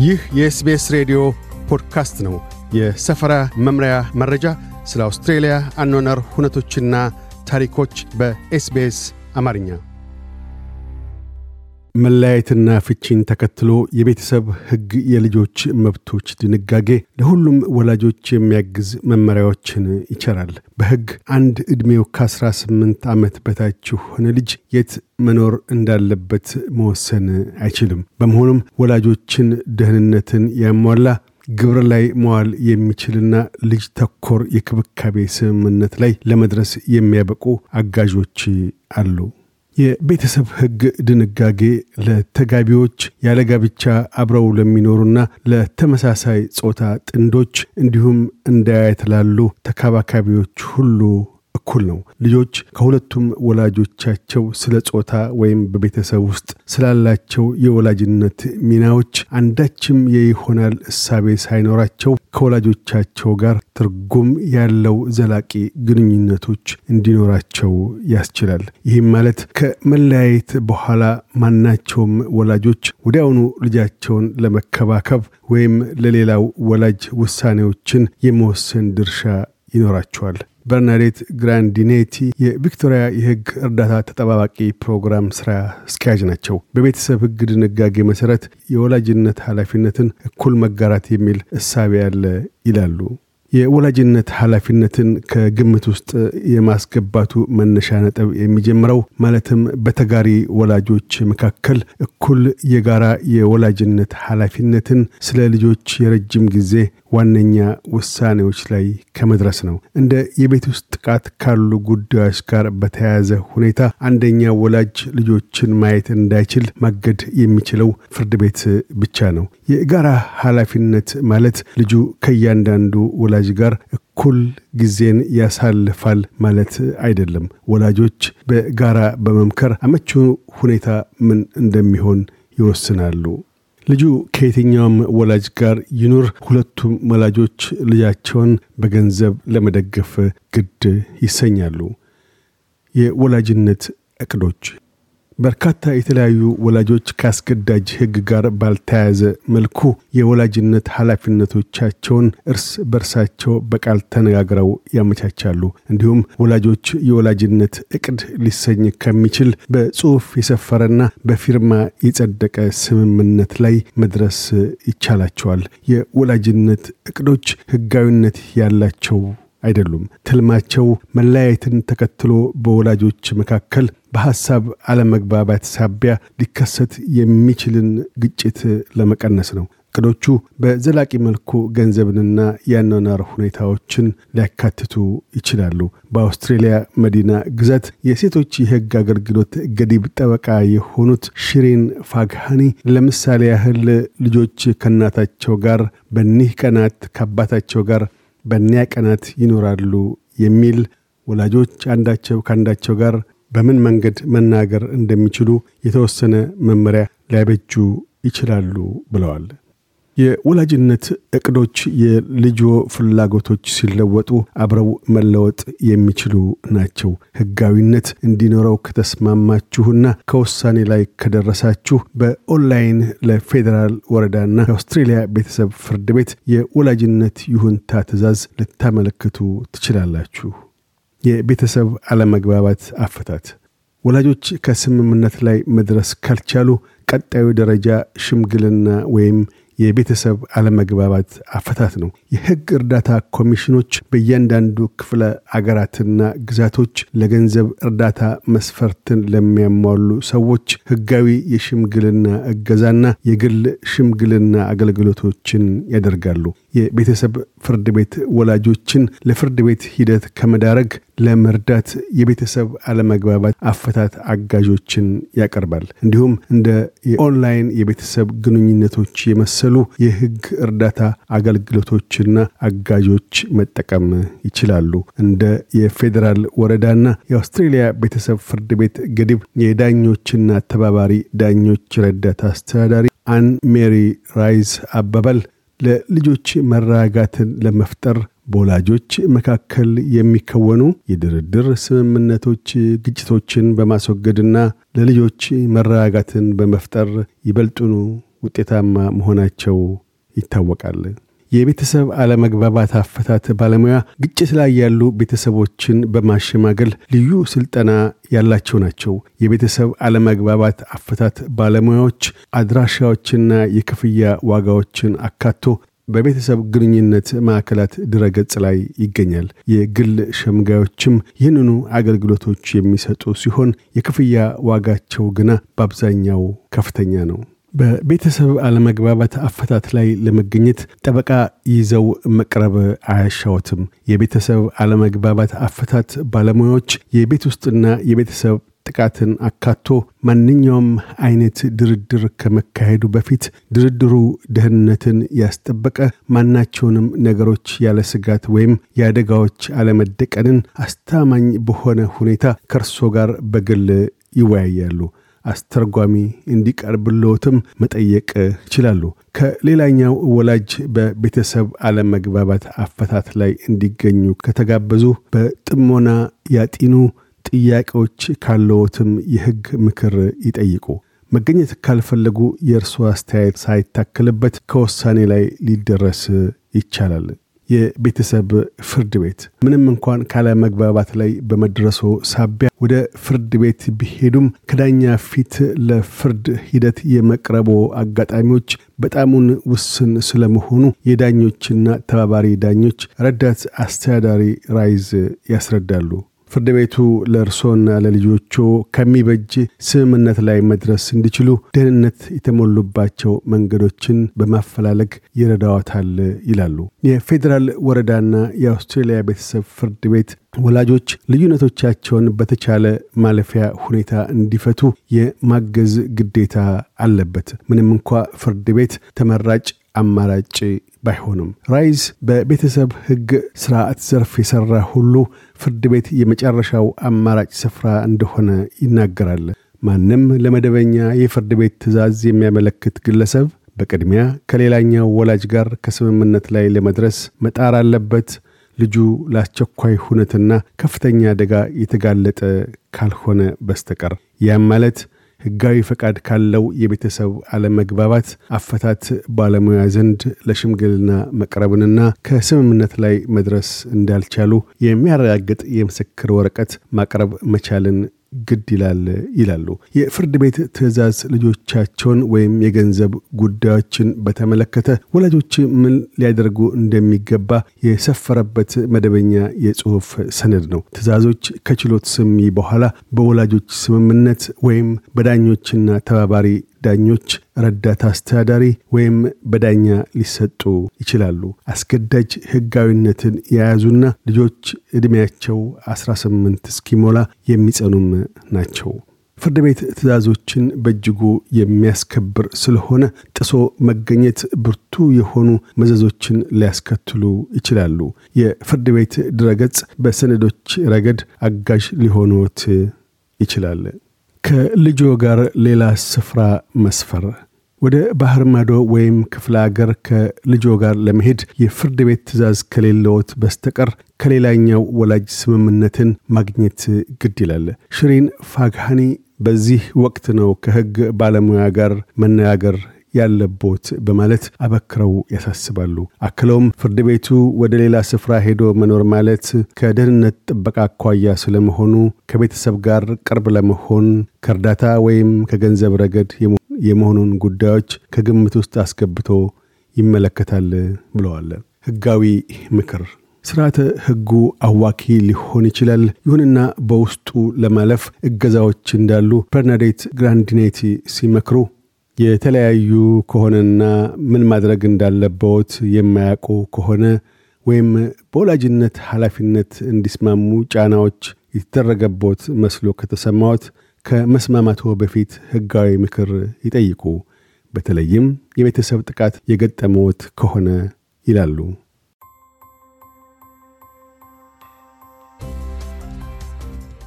ይህ የ SBS ሬዲዮ ፖድካስት ነው። የሰፈራ መምሪያ መረጃ፣ ስለ አውስትሬልያ አኗነር ሁነቶችና ታሪኮች በ SBS አማርኛ። መለያየትና ፍቺን ተከትሎ የቤተሰብ ሕግ የልጆች መብቶች ድንጋጌ ለሁሉም ወላጆች የሚያግዝ መመሪያዎችን ይቸራል። በሕግ አንድ ዕድሜው ከ18 ዓመት በታች የሆነ ልጅ የት መኖር እንዳለበት መወሰን አይችልም። በመሆኑም ወላጆችን ደህንነትን ያሟላ ግብር ላይ መዋል የሚችልና ልጅ ተኮር የክብካቤ ስምምነት ላይ ለመድረስ የሚያበቁ አጋዦች አሉ። የቤተሰብ ሕግ ድንጋጌ ለተጋቢዎች ያለ ጋብቻ አብረው ለሚኖሩና ለተመሳሳይ ጾታ ጥንዶች እንዲሁም እንዳያት ላሉ ተካባካቢዎች ሁሉ እኩል ነው። ልጆች ከሁለቱም ወላጆቻቸው ስለ ጾታ ወይም በቤተሰብ ውስጥ ስላላቸው የወላጅነት ሚናዎች አንዳችም የይሆናል እሳቤ ሳይኖራቸው ከወላጆቻቸው ጋር ትርጉም ያለው ዘላቂ ግንኙነቶች እንዲኖራቸው ያስችላል። ይህም ማለት ከመለያየት በኋላ ማናቸውም ወላጆች ወዲያውኑ ልጃቸውን ለመከባከብ ወይም ለሌላው ወላጅ ውሳኔዎችን የመወሰን ድርሻ ይኖራቸዋል። በርናዴት ግራንዲኔቲ የቪክቶሪያ የሕግ እርዳታ ተጠባባቂ ፕሮግራም ስራ አስኪያጅ ናቸው። በቤተሰብ ሕግ ድንጋጌ መሰረት የወላጅነት ኃላፊነትን እኩል መጋራት የሚል እሳቤ ያለ ይላሉ። የወላጅነት ኃላፊነትን ከግምት ውስጥ የማስገባቱ መነሻ ነጥብ የሚጀምረው ማለትም በተጋሪ ወላጆች መካከል እኩል የጋራ የወላጅነት ኃላፊነትን ስለ ልጆች የረጅም ጊዜ ዋነኛ ውሳኔዎች ላይ ከመድረስ ነው። እንደ የቤት ውስጥ ጥቃት ካሉ ጉዳዮች ጋር በተያያዘ ሁኔታ አንደኛ ወላጅ ልጆችን ማየት እንዳይችል ማገድ የሚችለው ፍርድ ቤት ብቻ ነው። የጋራ ኃላፊነት ማለት ልጁ ከእያንዳንዱ ወላጅ ጋር እኩል ጊዜን ያሳልፋል ማለት አይደለም። ወላጆች በጋራ በመምከር አመቺ ሁኔታ ምን እንደሚሆን ይወስናሉ። ልጁ ከየትኛውም ወላጅ ጋር ይኑር፣ ሁለቱም ወላጆች ልጃቸውን በገንዘብ ለመደገፍ ግድ ይሰኛሉ። የወላጅነት እቅዶች በርካታ የተለያዩ ወላጆች ከአስገዳጅ ሕግ ጋር ባልተያያዘ መልኩ የወላጅነት ኃላፊነቶቻቸውን እርስ በርሳቸው በቃል ተነጋግረው ያመቻቻሉ። እንዲሁም ወላጆች የወላጅነት እቅድ ሊሰኝ ከሚችል በጽሑፍ የሰፈረና በፊርማ የጸደቀ ስምምነት ላይ መድረስ ይቻላቸዋል። የወላጅነት እቅዶች ሕጋዊነት ያላቸው አይደሉም። ትልማቸው መለያየትን ተከትሎ በወላጆች መካከል በሐሳብ አለመግባባት ሳቢያ ሊከሰት የሚችልን ግጭት ለመቀነስ ነው። እቅዶቹ በዘላቂ መልኩ ገንዘብንና የአኗኗር ሁኔታዎችን ሊያካትቱ ይችላሉ። በአውስትሬልያ መዲና ግዛት የሴቶች የሕግ አገልግሎት ገዲብ ጠበቃ የሆኑት ሽሪን ፋግሃኒ ለምሳሌ ያህል ልጆች ከእናታቸው ጋር በኒህ ቀናት ከአባታቸው ጋር በኒያ ቀናት ይኖራሉ የሚል ወላጆች አንዳቸው ከአንዳቸው ጋር በምን መንገድ መናገር እንደሚችሉ የተወሰነ መመሪያ ሊያበጁ ይችላሉ ብለዋል። የወላጅነት እቅዶች የልጆች ፍላጎቶች ሲለወጡ አብረው መለወጥ የሚችሉ ናቸው። ሕጋዊነት እንዲኖረው ከተስማማችሁና ከውሳኔ ላይ ከደረሳችሁ በኦንላይን ለፌዴራል ወረዳና የአውስትሬልያ ቤተሰብ ፍርድ ቤት የወላጅነት ይሁንታ ትዕዛዝ ልታመለክቱ ትችላላችሁ። የቤተሰብ አለመግባባት አፈታት ወላጆች ከስምምነት ላይ መድረስ ካልቻሉ ቀጣዩ ደረጃ ሽምግልና ወይም የቤተሰብ አለመግባባት አፈታት ነው። የሕግ እርዳታ ኮሚሽኖች በእያንዳንዱ ክፍለ አገራትና ግዛቶች ለገንዘብ እርዳታ መስፈርትን ለሚያሟሉ ሰዎች ሕጋዊ የሽምግልና እገዛና የግል ሽምግልና አገልግሎቶችን ያደርጋሉ። የቤተሰብ ፍርድ ቤት ወላጆችን ለፍርድ ቤት ሂደት ከመዳረግ ለመርዳት የቤተሰብ አለመግባባት አፈታት አጋዦችን ያቀርባል። እንዲሁም እንደ የኦንላይን የቤተሰብ ግንኙነቶች የመሰሉ የሕግ እርዳታ አገልግሎቶችና አጋዦች መጠቀም ይችላሉ። እንደ የፌዴራል ወረዳና የአውስትሬልያ ቤተሰብ ፍርድ ቤት ገዲብ የዳኞችና ተባባሪ ዳኞች ረዳት አስተዳዳሪ አን ሜሪ ራይዝ አባባል ለልጆች መረጋጋትን ለመፍጠር በወላጆች መካከል የሚከወኑ የድርድር ስምምነቶች ግጭቶችን በማስወገድና ለልጆች መረጋጋትን በመፍጠር ይበልጡኑ ውጤታማ መሆናቸው ይታወቃል። የቤተሰብ አለመግባባት አፈታት ባለሙያ ግጭት ላይ ያሉ ቤተሰቦችን በማሸማገል ልዩ ስልጠና ያላቸው ናቸው። የቤተሰብ አለመግባባት አፈታት ባለሙያዎች አድራሻዎችና የክፍያ ዋጋዎችን አካቶ በቤተሰብ ግንኙነት ማዕከላት ድረገጽ ላይ ይገኛል። የግል ሸምጋዮችም ይህንኑ አገልግሎቶች የሚሰጡ ሲሆን የክፍያ ዋጋቸው ግና በአብዛኛው ከፍተኛ ነው። በቤተሰብ አለመግባባት አፈታት ላይ ለመገኘት ጠበቃ ይዘው መቅረብ አያሻዎትም። የቤተሰብ አለመግባባት አፈታት ባለሙያዎች የቤት ውስጥና የቤተሰብ ጥቃትን አካቶ ማንኛውም አይነት ድርድር ከመካሄዱ በፊት ድርድሩ ደህንነትን ያስጠበቀ ማናቸውንም ነገሮች ያለ ስጋት ወይም የአደጋዎች አለመደቀንን አስተማኝ በሆነ ሁኔታ ከእርሶ ጋር በግል ይወያያሉ። አስተርጓሚ እንዲቀርብልዎትም መጠየቅ ይችላሉ። ከሌላኛው ወላጅ በቤተሰብ አለመግባባት አፈታት ላይ እንዲገኙ ከተጋበዙ በጥሞና ያጢኑ። ጥያቄዎች ካለዎትም የሕግ ምክር ይጠይቁ። መገኘት ካልፈለጉ የእርሶ አስተያየት ሳይታከልበት ከውሳኔ ላይ ሊደረስ ይቻላል። የቤተሰብ ፍርድ ቤት ምንም እንኳን ካለመግባባት ላይ በመድረሶ ሳቢያ ወደ ፍርድ ቤት ቢሄዱም ከዳኛ ፊት ለፍርድ ሂደት የመቅረቦ አጋጣሚዎች በጣሙን ውስን ስለመሆኑ የዳኞችና ተባባሪ ዳኞች ረዳት አስተዳዳሪ ራይዝ ያስረዳሉ። ፍርድ ቤቱ ለእርሶና ለልጆቹ ከሚበጅ ስምምነት ላይ መድረስ እንዲችሉ ደህንነት የተሞሉባቸው መንገዶችን በማፈላለግ ይረዳዎታል ይላሉ። የፌዴራል ወረዳና የአውስትሬልያ ቤተሰብ ፍርድ ቤት ወላጆች ልዩነቶቻቸውን በተቻለ ማለፊያ ሁኔታ እንዲፈቱ የማገዝ ግዴታ አለበት። ምንም እንኳ ፍርድ ቤት ተመራጭ አማራጭ ባይሆንም ራይዝ በቤተሰብ ሕግ ስርዓት ዘርፍ የሠራ ሁሉ ፍርድ ቤት የመጨረሻው አማራጭ ስፍራ እንደሆነ ይናገራል። ማንም ለመደበኛ የፍርድ ቤት ትእዛዝ የሚያመለክት ግለሰብ በቅድሚያ ከሌላኛው ወላጅ ጋር ከስምምነት ላይ ለመድረስ መጣር አለበት። ልጁ ለአስቸኳይ ሁነትና ከፍተኛ አደጋ የተጋለጠ ካልሆነ በስተቀር ያም ማለት ሕጋዊ ፈቃድ ካለው የቤተሰብ አለመግባባት አፈታት ባለሙያ ዘንድ ለሽምግልና መቅረብንና ከስምምነት ላይ መድረስ እንዳልቻሉ የሚያረጋግጥ የምስክር ወረቀት ማቅረብ መቻልን ግድ ይላል ይላሉ። የፍርድ ቤት ትዕዛዝ ልጆቻቸውን ወይም የገንዘብ ጉዳዮችን በተመለከተ ወላጆች ምን ሊያደርጉ እንደሚገባ የሰፈረበት መደበኛ የጽሑፍ ሰነድ ነው። ትዕዛዞች ከችሎት ስሚ በኋላ በወላጆች ስምምነት ወይም በዳኞችና ተባባሪ ዳኞች፣ ረዳት አስተዳዳሪ ወይም በዳኛ ሊሰጡ ይችላሉ። አስገዳጅ ሕጋዊነትን የያዙና ልጆች ዕድሜያቸው 18 እስኪሞላ የሚጸኑም ናቸው። ፍርድ ቤት ትእዛዞችን በእጅጉ የሚያስከብር ስለሆነ ጥሶ መገኘት ብርቱ የሆኑ መዘዞችን ሊያስከትሉ ይችላሉ። የፍርድ ቤት ድረገጽ በሰነዶች ረገድ አጋዥ ሊሆኑት ይችላል። ከልጆ ጋር ሌላ ስፍራ መስፈር ወደ ባህር ማዶ ወይም ክፍለ አገር ከልጆ ጋር ለመሄድ የፍርድ ቤት ትእዛዝ ከሌለዎት በስተቀር ከሌላኛው ወላጅ ስምምነትን ማግኘት ግድ ይላል። ሽሪን ፋግሃኒ በዚህ ወቅት ነው ከሕግ ባለሙያ ጋር መነጋገር ያለቦት በማለት አበክረው ያሳስባሉ። አክለውም ፍርድ ቤቱ ወደ ሌላ ስፍራ ሄዶ መኖር ማለት ከደህንነት ጥበቃ አኳያ ስለመሆኑ ከቤተሰብ ጋር ቅርብ ለመሆን ከእርዳታ ወይም ከገንዘብ ረገድ የመሆኑን ጉዳዮች ከግምት ውስጥ አስገብቶ ይመለከታል ብለዋል። ሕጋዊ ምክር ስርዓተ ሕጉ አዋኪ ሊሆን ይችላል። ይሁንና በውስጡ ለማለፍ እገዛዎች እንዳሉ በርናዴት ግራንዲኔቲ ሲመክሩ የተለያዩ ከሆነና ምን ማድረግ እንዳለበት የማያውቁ ከሆነ ወይም በወላጅነት ኃላፊነት እንዲስማሙ ጫናዎች የተደረገቦት መስሎ ከተሰማዎት ከመስማማቶ በፊት ሕጋዊ ምክር ይጠይቁ። በተለይም የቤተሰብ ጥቃት የገጠመዎት ከሆነ ይላሉ።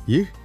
ይህ